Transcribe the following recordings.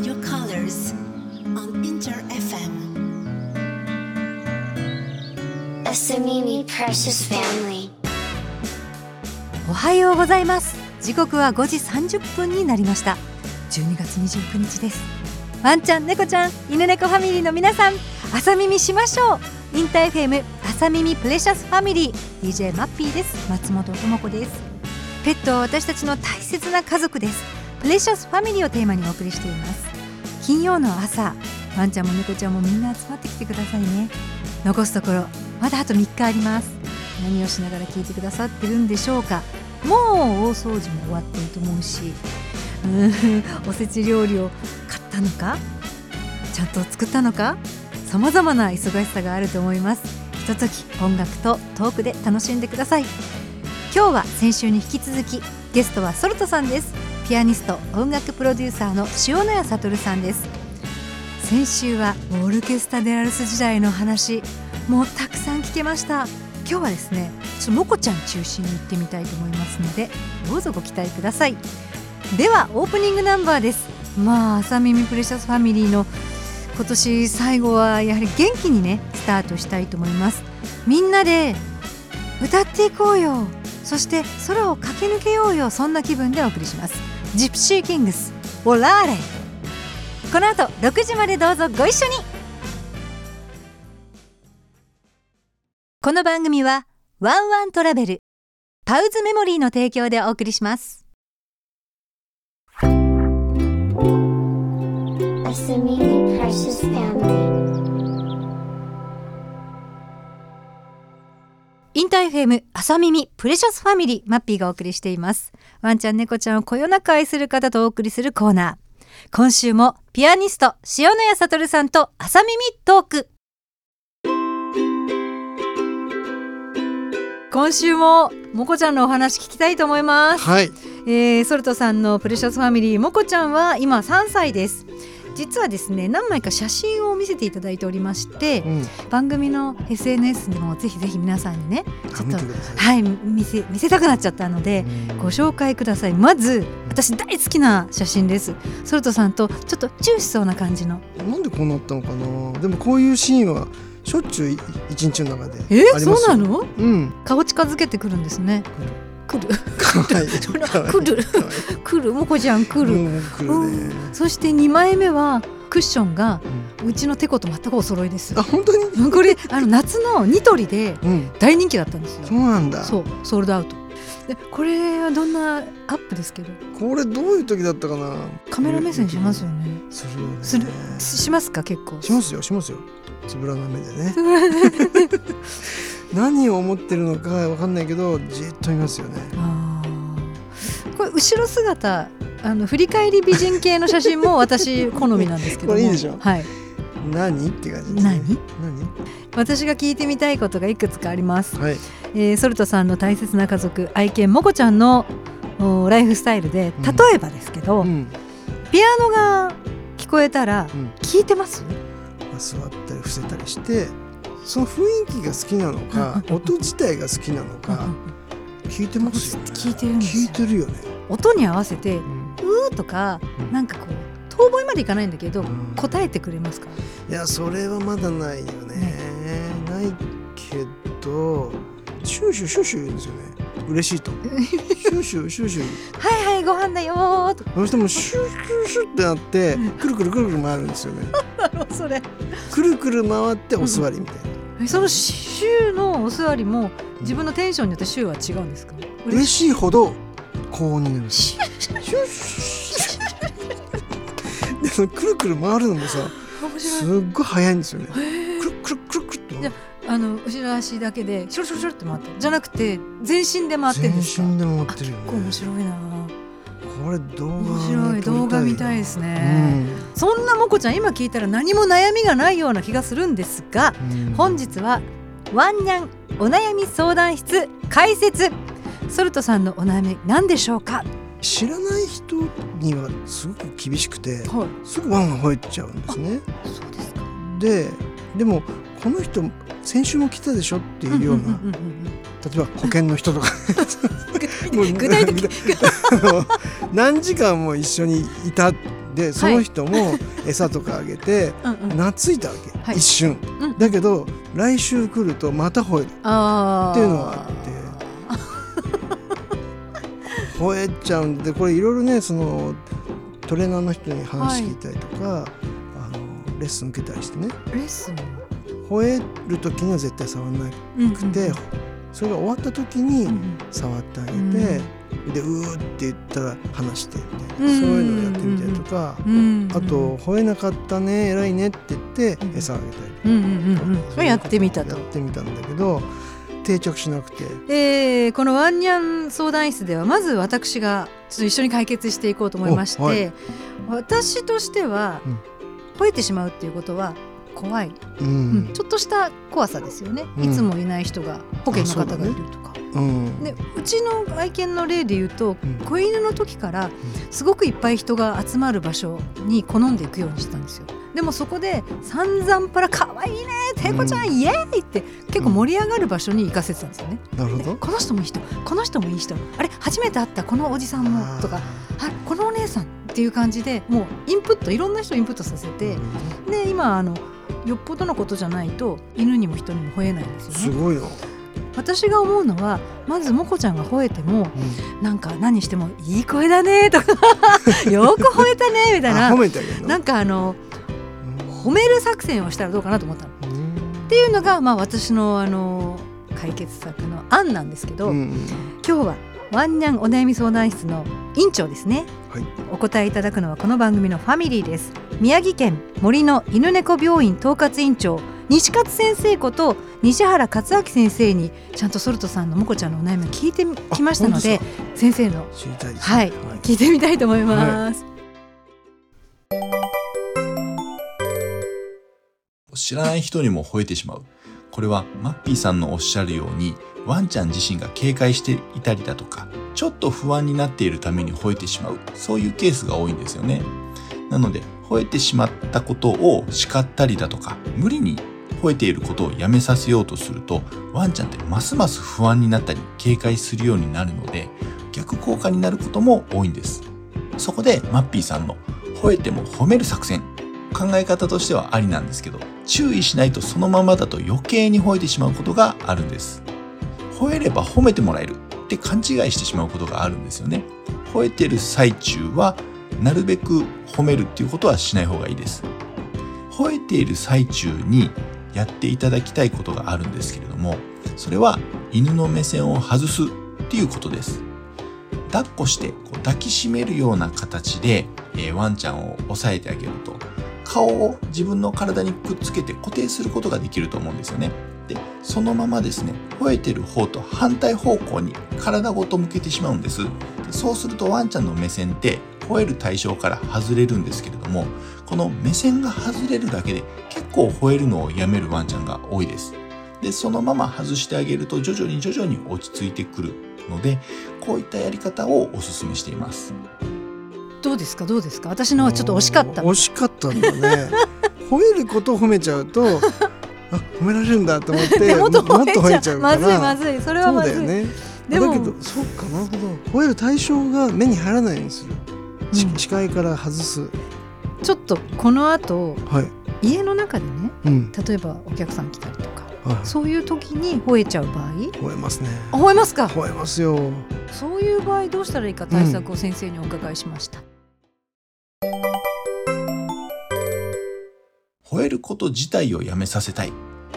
in your colors on Inter FM. Asamimi Precious Family. おはようございます。時刻は5時30分になりました。12月29日です。ワンちゃん猫ちゃん犬猫ファミリーの皆さん朝耳しましょう。インターフェム朝耳プレシャスファミリー。DJ マッピーです。松本智子です。ペットは私たちの大切な家族です。プレシャスファミリーをテーマにお送りしています金曜の朝ワンちゃんも猫ちゃんもみんな集まってきてくださいね。残すところまだあと3日あります。何をしながら聞いてくださってるんでしょうか。もう大掃除も終わってると思うしうーんおせち料理を買ったのかちゃんと作ったのかさまざまな忙しさがあると思います。ひととき音楽とトークで楽しんでください。今日は先週に引き続きゲストはソルトさんです。ピアニスト音楽プロデューサーの塩谷悟さんです。先週はオルケスタ・デラルス時代の話もうたくさん聞けました。今日はですねちょっとモコちゃん中心に行ってみたいと思いますのでどうぞご期待ください。ではオープニングナンバーです。まあ朝耳プレシャスファミリーの今年最後はやはり元気にねスタートしたいと思います。みんなで歌っていこうよ。そして空を駆け抜けようよ。そんな気分でお送りします。ジプシーキングスオラーレ。この後6時までどうぞご一緒に。この番組はワンワントラベルパウズメモリーの提供でお送りします。Asamimi Precious Family. インター FM 朝耳プレシャスファミリーマッピーがお送りしています。ワンちゃん猫ちゃんをこよなく愛する方とお送りするコーナー。今週もピアニスト塩谷悟さんと朝耳トーク。今週ももこちゃんのお話聞きたいと思います。はい。えー、ソルトさんのプレシャスファミリーもこちゃんは今3歳です実はですね何枚か写真を見せていただいておりまして、うん。番組の SNS にもぜひぜひ皆さんにねちょっと。はい見せ見せたくなっちゃったのでご紹介ください。まず私大好きな写真です。ソルトさんとちょっとチューしそうな感じの。なんでこうなったのかな？でもこういうシーンはしょっちゅうい一日の中でえ？ありますよそうなの？うん。顔近づけてくるんですね来る 来る来るもこちゃん来る。そして2枚目はクッションがうちのテコと全くお揃いですあ本当に？これあの夏のニトリでうん。大人気だったんですよそうなんだ。そうソールドアウトでこれはどんなアップですけど？これどういう時だったかな？カメラ目線しますよねするよね。する？しますか結構？しますよしますよ。つぶらな目でね。何を思ってるのかわかんないけどじっと見ますよね。これ後ろ姿あの振り返り美人系の写真も私好みなんですけども これいいでしょ？はい何？って感じですね。何？何？私が聞いてみたいことがいくつかあります、はい。えーソルトさんの大切な家族愛犬モコちゃんのおライフスタイルでうん例えばですけど、うん。ピアノが聞こえたらうん。聞いてます？まあ座ったり伏せたりしてその雰囲気が好きなのかうん 音自体が好きなのか聞いてますよね。聞いてる聞いてるよね、音に合わせてうん「うー」とかうん。なんかこう遠吠えまでいかないんだけどうん。答えてくれますか？いやそれはまだないよね。ないけどシューシューシューシュー言うんですよね。嬉しいと。シューシューシューシュー。はいはいご飯だよーとどうしてもシューシューシューってなってうん。くるくるくるくる回るんですよね。それ。くるくる回ってお座りみたいな。えその週のお座りも自分のテンションによって週は違うんですか？嬉しいほど高音になりますし でそのくるくる回るのもさ面すっごい早いんですよね。くるくるくるくるって回るあの後ろ足だけでシュルシュルシュルって回ってる。じゃなくて全身で回ってるん全ですか？身で回あってるよ結構面ね。白いなこれ動画面白い動画見たいですね、うん。そんなもこちゃん今聞いたら何も悩みがないような気がするんですがうん。本日はワンニャンお悩み相談室解説。ソルトさんのお悩み何でしょうか？知らない人にはすごく厳しくてはい。すぐワンワン吠えちゃうんですね。そうですか。ででもこの人先週も来たでしょっていうような、例えば保険の人とか。具体的 何時間も一緒にいたでその人も餌とかあげてうんうん。懐いたわけ、はい。一瞬。うん。だけど来週来るとまた吠える。っていうのがあ 吠えちゃうんでこれいろいろねそのトレーナーの人に話聞いたりとか、あのレッスン受けたりしてね。レッスン？吠える時には絶対触らなくて、それが終わった時にうんうん。触ってあげて、でうーって言ったら離してみたいな、うんそういうのをやってみたりとか、うんあと「吠えなかったね偉いね」って言ってうん餌あげたりうんうんうんうん。そういうやってみたと。やってみたんだけど定着しなくて。えーこのワンニャン相談室ではまず私がちょっと一緒に解決していこうと思いまして、おはい。私としては、うん。吠えてしまうっていうことは怖い、ううん。んちょっとした怖さですよね、うん。いつもいない人が保険の方がいるとか。うん。でうちの愛犬の例で言うと、うん。子犬の時からすごくいっぱい人が集まる場所に好んでいくようにしてたんですよ。でもそこで散々パラ可愛いねてこちゃん、イエーイって結構盛り上がる場所に行かせてたんですよね、なるほど。この人もいい人この人もいい人。あれ初めて会ったこのおじさんもとかあこのお姉さんっていう感じでもうインプットいろんな人インプットさせてで今あのよっぽどのことじゃないと犬にも人にも吠えないんですよね。すごいよ、私が思うのはまずもこちゃんが吠えてもうなんか何しても「いい声だね」とか「よく吠えたね」みん、たいななんかあの褒める作戦をしたらどうかなと思ったの。っうん。ていうのが、まあ、私のあの解決策の案なんですけど、うん。今日はワンニャンお悩み相談室の院長ですね、はい。お答えいただくのはこの番組のファミリーです。宮城県森の犬猫病院統括院長西勝先生こと西原克明先生にちゃんとソルトさんのもこちゃんのお悩みを聞いてきましたのであ先生の知りたいです、はい聞いてみたいと思います、知らない人にも吠えてしまう。これはマッピーさんのおっしゃるように、ワンちゃん自身が警戒していたりだとか、ちょっと不安になっているために吠えてしまう。そういうケースが多いんですよね。なので、吠えてしまったことを叱ったりだとか、無理に吠えていることをやめさせようとすると、ワンちゃんってますます不安になったり、警戒するようになるので、逆効果になることも多いんです。そこで、マッピーさんの吠えても褒める作戦考え方としてはありなんですけど注意しないとそのままだと余計に吠えてしまうことがあるんです吠えれば褒めてもらえるって勘違いしてしまうことがあるんですよね。吠えてる最中はなるべく褒めるっていうことはしない方がいいです。吠えている最中にやっていただきたいことがあるんですけれどもそれは犬の目線を外すっていうことです。抱っこしてこう抱きしめるような形で、えーワンちゃんを押さえてあげると顔を自分の体にくっつけて固定することができると思うんですよね。で、そのままですね、吠えてる方と反対方向に体ごと向けてしまうんです。でそうするとワンちゃんの目線って吠える対象から外れるんですけれども、この目線が外れるだけで結構吠えるのをやめるワンちゃんが多いです。で、そのまま外してあげると徐々に徐々に落ち着いてくるので、こういったやり方をお勧めしています。どうですか？どうですか？私のはちょっと惜しかった惜しかったんだね 褒めることを褒めちゃうとあ褒められるんだと思ってでもっと吠えちゃう。まから。ずいまずい。それはまずい。だよね。でもだけどそうかなるほど吠える対象が目に入らないようにする、ちうん。視界から外す。ちょっとこの後はい。家の中でねうん。例えばお客さん来たりとかはいそういう時に吠えちゃう場合？吠えますね。あ吠えますか？吠えますよ。そういう場合どうしたらいいか対策を先生にお伺いしました、吠えること自体をやめさせたい。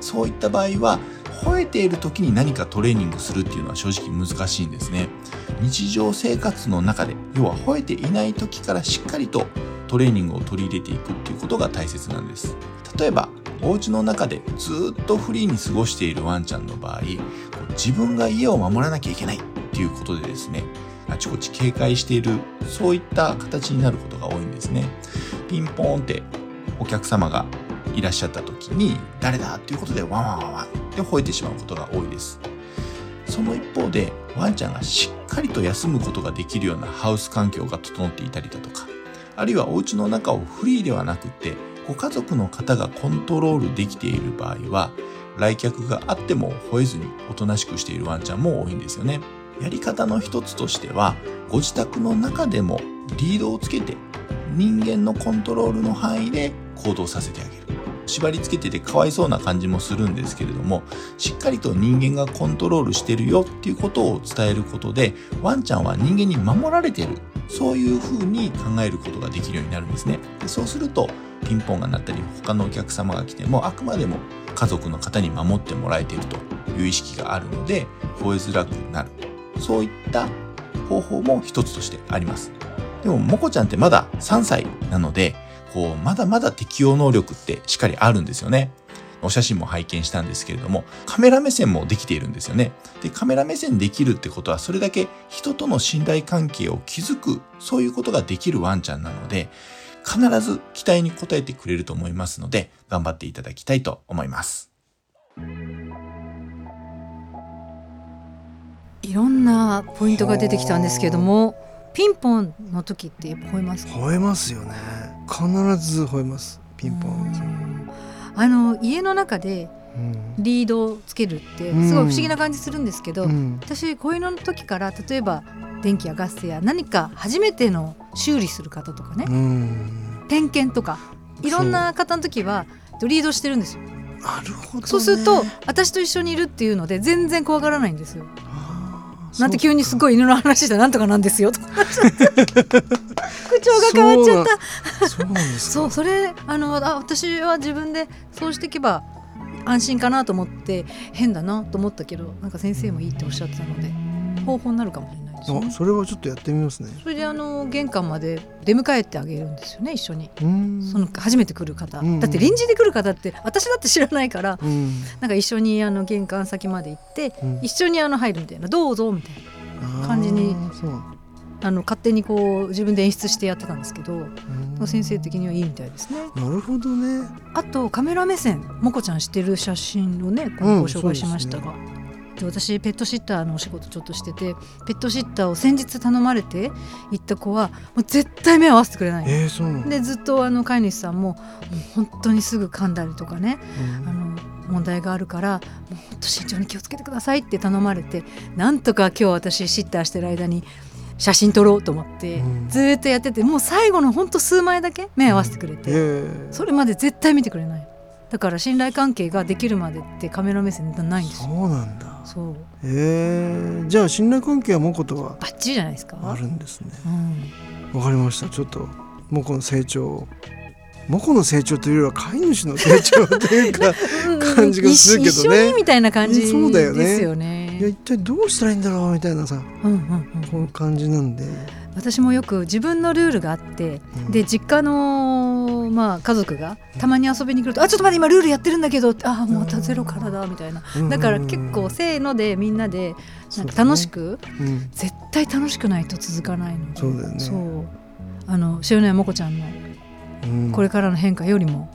そういった場合は、吠えている時に何かトレーニングするっていうのは正直難しいんですね。日常生活の中で、要は吠えていない時からしっかりとトレーニングを取り入れていくっていうことが大切なんです。例えば、お家の中でずっとフリーに過ごしているワンちゃんの場合、自分が家を守らなきゃいけないっていうことでですね、あちこち警戒している、そういった形になることが多いんですね。ピンポーンってお客様がいらっしゃった時に誰だっていうことでワンワンワンワンって吠えてしまうことが多いです。その一方でワンちゃんがしっかりと休むことができるようなハウス環境が整っていたりだとか、あるいはお家の中をフリーではなくてご家族の方がコントロールできている場合は来客があっても吠えずにおとなしくしているワンちゃんも多いんですよね。やり方の一つとしては、ご自宅の中でもリードをつけて人間のコントロールの範囲で行動させてあげる。縛り付けててかわいそうな感じもするんですけれども、しっかりと人間がコントロールしてるよっていうことを伝えることで、ワンちゃんは人間に守られてる。そういう風に考えることができるようになるんですね。でそうすると、ピンポンが鳴ったり、他のお客様が来ても、あくまでも家族の方に守ってもらえているという意識があるので、吠えづらくなる。そういった方法も一つとしてあります。でも、もこちゃんってまだ3歳なので、こう、まだまだ適応能力ってしっかりあるんですよね。お写真も拝見したんですけれども、カメラ目線もできているんですよね。で、カメラ目線できるってことは、それだけ人との信頼関係を築く、そういうことができるワンちゃんなので、必ず期待に応えてくれると思いますので、頑張っていただきたいと思います。いろんなポイントが出てきたんですけどもピンポンの時ってやっぱ吠えますか？吠えますよね必ず吠えます。ピンポンあの家の中でうん。リードをつけるってうん。すごい不思議な感じするんですけど、うん。私こういうのの時から例えば電気やガスや何か初めての修理する方とかね、うん。点検とかいろんな方の時はリードしてるんですよ。なるほど、ね、そうすると私と一緒にいるっていうので全然怖がらないんですよなんて急にすごい犬の話してなんとかなんですよと。か口調が変わっちゃった。かそうなんですか。そうそれあのあ私は自分でそうしていけば安心かなと思って変だなと思ったけどなんか先生もいいっておっしゃってたので方法になるかもしれないあね。それはちょっとやってみますね。それであの玄関まで出迎えてあげるんですよね一緒に。うん。その初めて来る方、うん。だって臨時で来る方って私だって知らないから。うん。なんか一緒にあの玄関先まで行ってうん。一緒にあの入るみたいなどうぞみたいな感じにあの勝手にこう自分で演出してやってたんですけどうん。先生的にはいいみたいですね。なるほどね。あとカメラ目線もこちゃんしてる写真をねご紹介しましたが、で私ペットシッターのお仕事ちょっとしててペットシッターを先日頼まれて行った子はもう絶対目を合わせてくれないの。えー、でずっとあの飼い主さんももう本当にすぐ噛んだりとかねうん。あの問題があるからもう本当慎重に気をつけてくださいって頼まれてなんとか今日私シッターしてる間に写真撮ろうと思って、うん。ずーっとやっててもう最後の本当数枚だけ目合わせてくれて、え。ーそれまで絶対見てくれない。だから信頼関係ができるまでってカメラ目線ないんですよ。そうなんだそう。えー、じゃあ信頼関係はモコとはバッチリじゃないですか。あるんですね。うん、わかりました。ちょっとモコの成長をモコの成長というよりは飼い主の成長というか 感じがするけどね。一緒にみたいな感じそうだよね。ですよいやね一体どうしたらいいんだろうみたいなさうんうんうんこの感じなんで、私もよく自分のルールがあって、うん。で実家の、まあ、家族がたまに遊びに来ると「あちょっと待って今ルールやってるんだけど」あもうまたゼロからだみたいな。うん。だから結構せーのでみんなでなんか楽しく、うん、絶対楽しくないと続かないのでそうだよね。そう。あの塩谷もこちゃんのうん。これからの変化よりも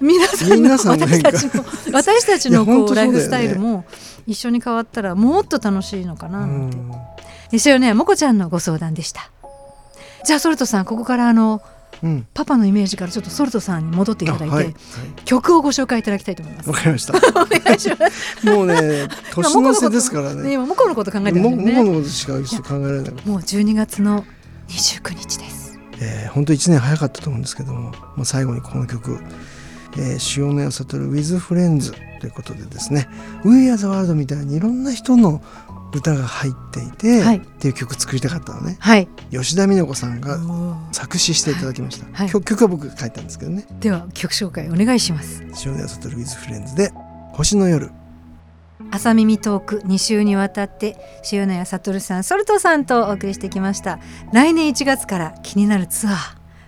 皆さんの私たちの私たちのいや本当そうねこうライフスタイルも一緒に変わったらもっと楽しいのかなうなん。て。ん塩谷もこちゃんのご相談でした。じゃあソルトさんここからあのうんパパのイメージからちょっとソルトさんに戻っていただいて、あはい、はい曲をご紹介いただきたいと思います。わかりましたお願いします。もうね年の瀬ですからね今もこのこと考えてももこますよね。のことしか考えられないもう12月の29日です。えー、本当1年早かったと思うんですけども、まあ、最後にこの曲「えー、塩谷悟 with Friends」ということでですね「We Are the World」みたいにいろんな人の歌が入っていて、はい。っていう曲作りたかったのね。はい。吉田美奈子さんが作詞していただきました、はい。曲曲は僕が書いたんですけどね。では曲紹介お願いします。塩谷悟 with Friends で「星の夜朝耳トーク2週にわたって塩谷悟さんソルトさんとお送りしてきました。来年1月から気になるツアー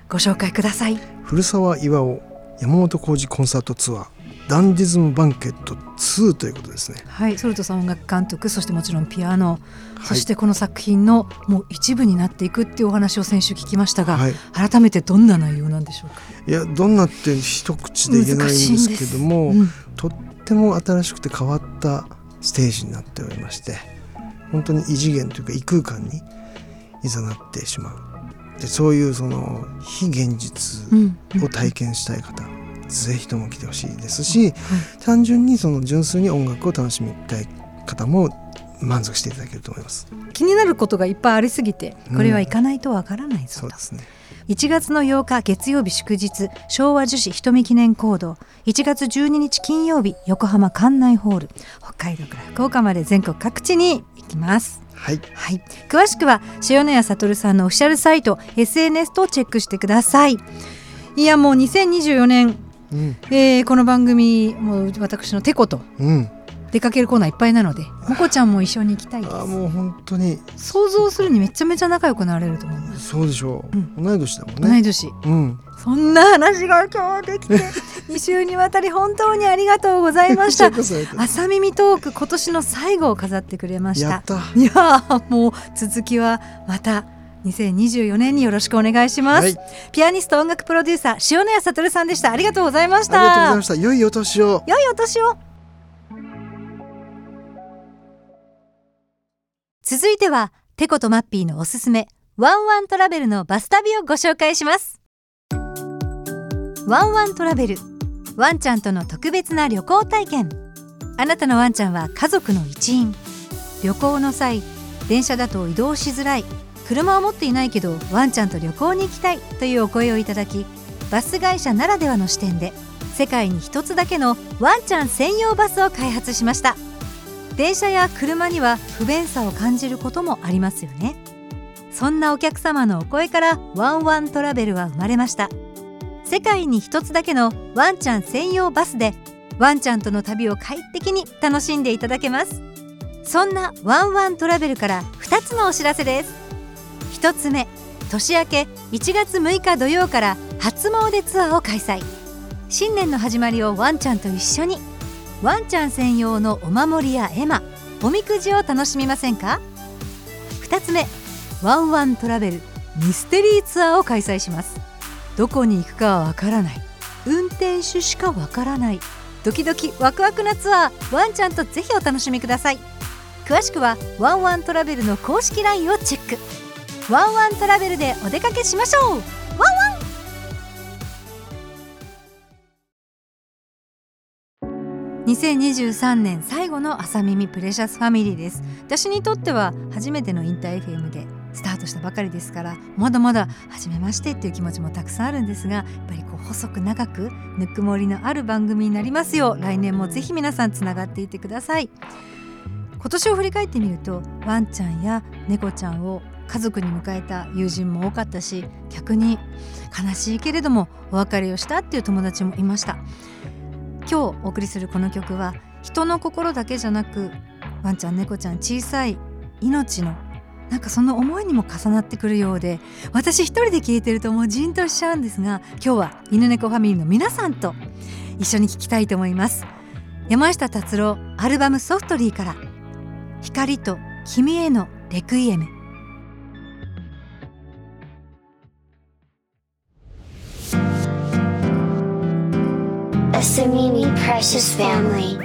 ご紹介ください。古澤巌山本浩二コンサートツアーダンディズムバンケット2」ということですね。はい、ソルトさん音楽監督そしてもちろんピアノ、はい。そしてこの作品のもう一部になっていくっていうお話を先週聞きましたが、はい。改めてどんな内容なんでしょうか？いやどんなって一口で言えないんですけども、うん。とっても新しくて変わったステージになっておりまして本当に異次元というか異空間にいざなってしまう。でそういうその非現実うん。を体験したい方、ぜひとも来てほしいですし、単純にその純粋に音楽を楽しみたい方も満足していただけると思います。気になることがいっぱいありすぎてこれは行かないとわからないぞとそうで、すね。1月の8日月曜日祝日昭和女子瞳記念講堂1月12日金曜日横浜館内ホール。北海道から福岡まで全国各地に行きます。はい。はい、詳しくは塩谷悟さんのオフィシャルサイト SNS とチェックしてください。いやもう2024年、うん。えーこの番組もう私のてことうん。出かけるコーナーいっぱいなのでもこちゃんも一緒に行きたいです。あーもう本当に。想像するにめちゃめちゃ仲良くなれると思います、そうでしょう、うん。同い年だもんね。同い年。うん。そんな話が今日できて 2週にわたり本当にありがとうございました。朝耳トーク今年の最後を飾ってくれました。やった。いやーもう続きはまた2024年によろしくお願いします、はい。ピアニスト音楽プロデューサー塩谷哲さんでした。ありがとうございましありがとうございたました。良いお年を。良いお年を。続いてはテコとマッピーのおすすめワンワントラベルのバス旅をご紹介します。ワンワントラベルワンちゃんとの特別な旅行体験。あなたのワンちゃんは家族の一員。旅行の際電車だと移動しづらい車を持っていないけどワンちゃんと旅行に行きたいというお声をいただきバス会社ならではの視点で世界に一つだけのワンちゃん専用バスを開発しました。電車や車には不便さを感じることもありますよね。そんなお客様のお声からワンワントラベルは生まれました。世界に一つだけのワンちゃん専用バスでワンちゃんとの旅を快適に楽しんでいただけます。そんなワンワントラベルから2つのお知らせです。1つ目年明け1月6日土曜から初詣ツアーを開催。新年の始まりをワンちゃんと一緒に。ワンちゃん専用のお守りや絵馬おみくじを楽しみませんか？2つ目ワンワントラベルミステリーツアーを開催します。どこに行くかはわからない。運転手しかわからない。ドキドキワクワクなツアーワンちゃんとぜひお楽しみください。詳しくはワンワントラベルの公式 LINE をチェック。ワンワントラベルでお出かけしましょう。ワンワン。2023年最後の朝耳プレシャスファミリーです。私にとっては初めてのインター FM でスタートしたばかりですからまだまだ初めましてっていう気持ちもたくさんあるんですがやっぱりこう細く長くぬくもりのある番組になりますよ。う来年もぜひ皆さんつながっていてください。今年を振り返ってみるとワンちゃんや猫ちゃんを家族に迎えた友人も多かったし逆に悲しいけれどもお別れをしたっていう友達もいました。今日お送りするこの曲は人の心だけじゃなくワンちゃん猫ちゃん小さい命のなんかその思いにも重なってくるようで私一人で聴いてるともうじんとしちゃうんですが今日は犬猫ファミリーの皆さんと一緒に聴きたいと思います。山下達郎アルバムソフトリーから光と君へのレクイエム A Samimi Precious Family.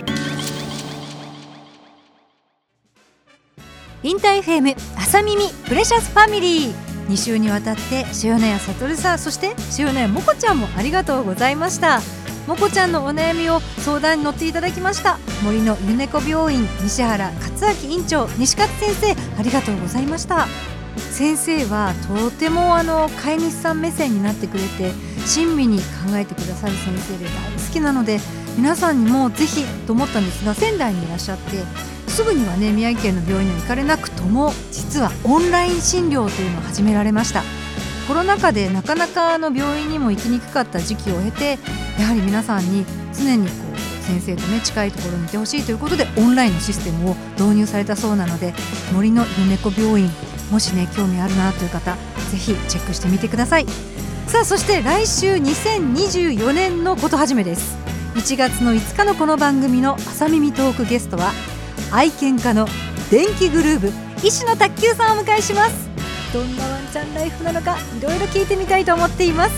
インター FM 朝耳プレシャスファミリー2週にわたって塩谷悟さんそして塩谷もこちゃんもありがとうございました。もこちゃんのお悩みを相談に乗っていただきました。森の犬猫病院西原勝明院長西勝先生ありがとうございました。先生はとてもあの飼い主さん目線になってくれて親身に考えてくださる先生で大好きなので皆さんにもぜひと思ったんですが仙台にいらっしゃってすぐにはね宮城県の病院に行かれなくとも実はオンライン診療というのを始められました。コロナ禍でなかなかの病院にも行きにくかった時期を経てやはり皆さんに常にこう先生とね近いところにいてほしいということでオンラインのシステムを導入されたそうなので森の犬猫病院もしね興味あるなという方ぜひチェックしてみてください。さあそして来週2024年のこと始めです。1月の5日のこの番組の朝耳トークゲストは愛犬家の電気グルーヴ石野卓球さんをお迎えします。どんなワンちゃんライフなのかいろいろ聞いてみたいと思っています。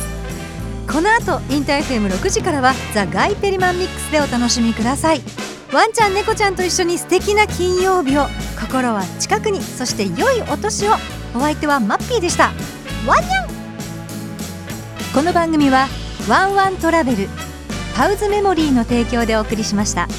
この後インター FM6 時からはザ・ガイ・ペリマンミックスでお楽しみください。ワンちゃん猫ちゃんと一緒に素敵な金曜日を心は近くにそして良いお年を。お相手はマッピーでした。ワンニャンこの番組はワンワントラベルパウズメモリーの提供でお送りしました。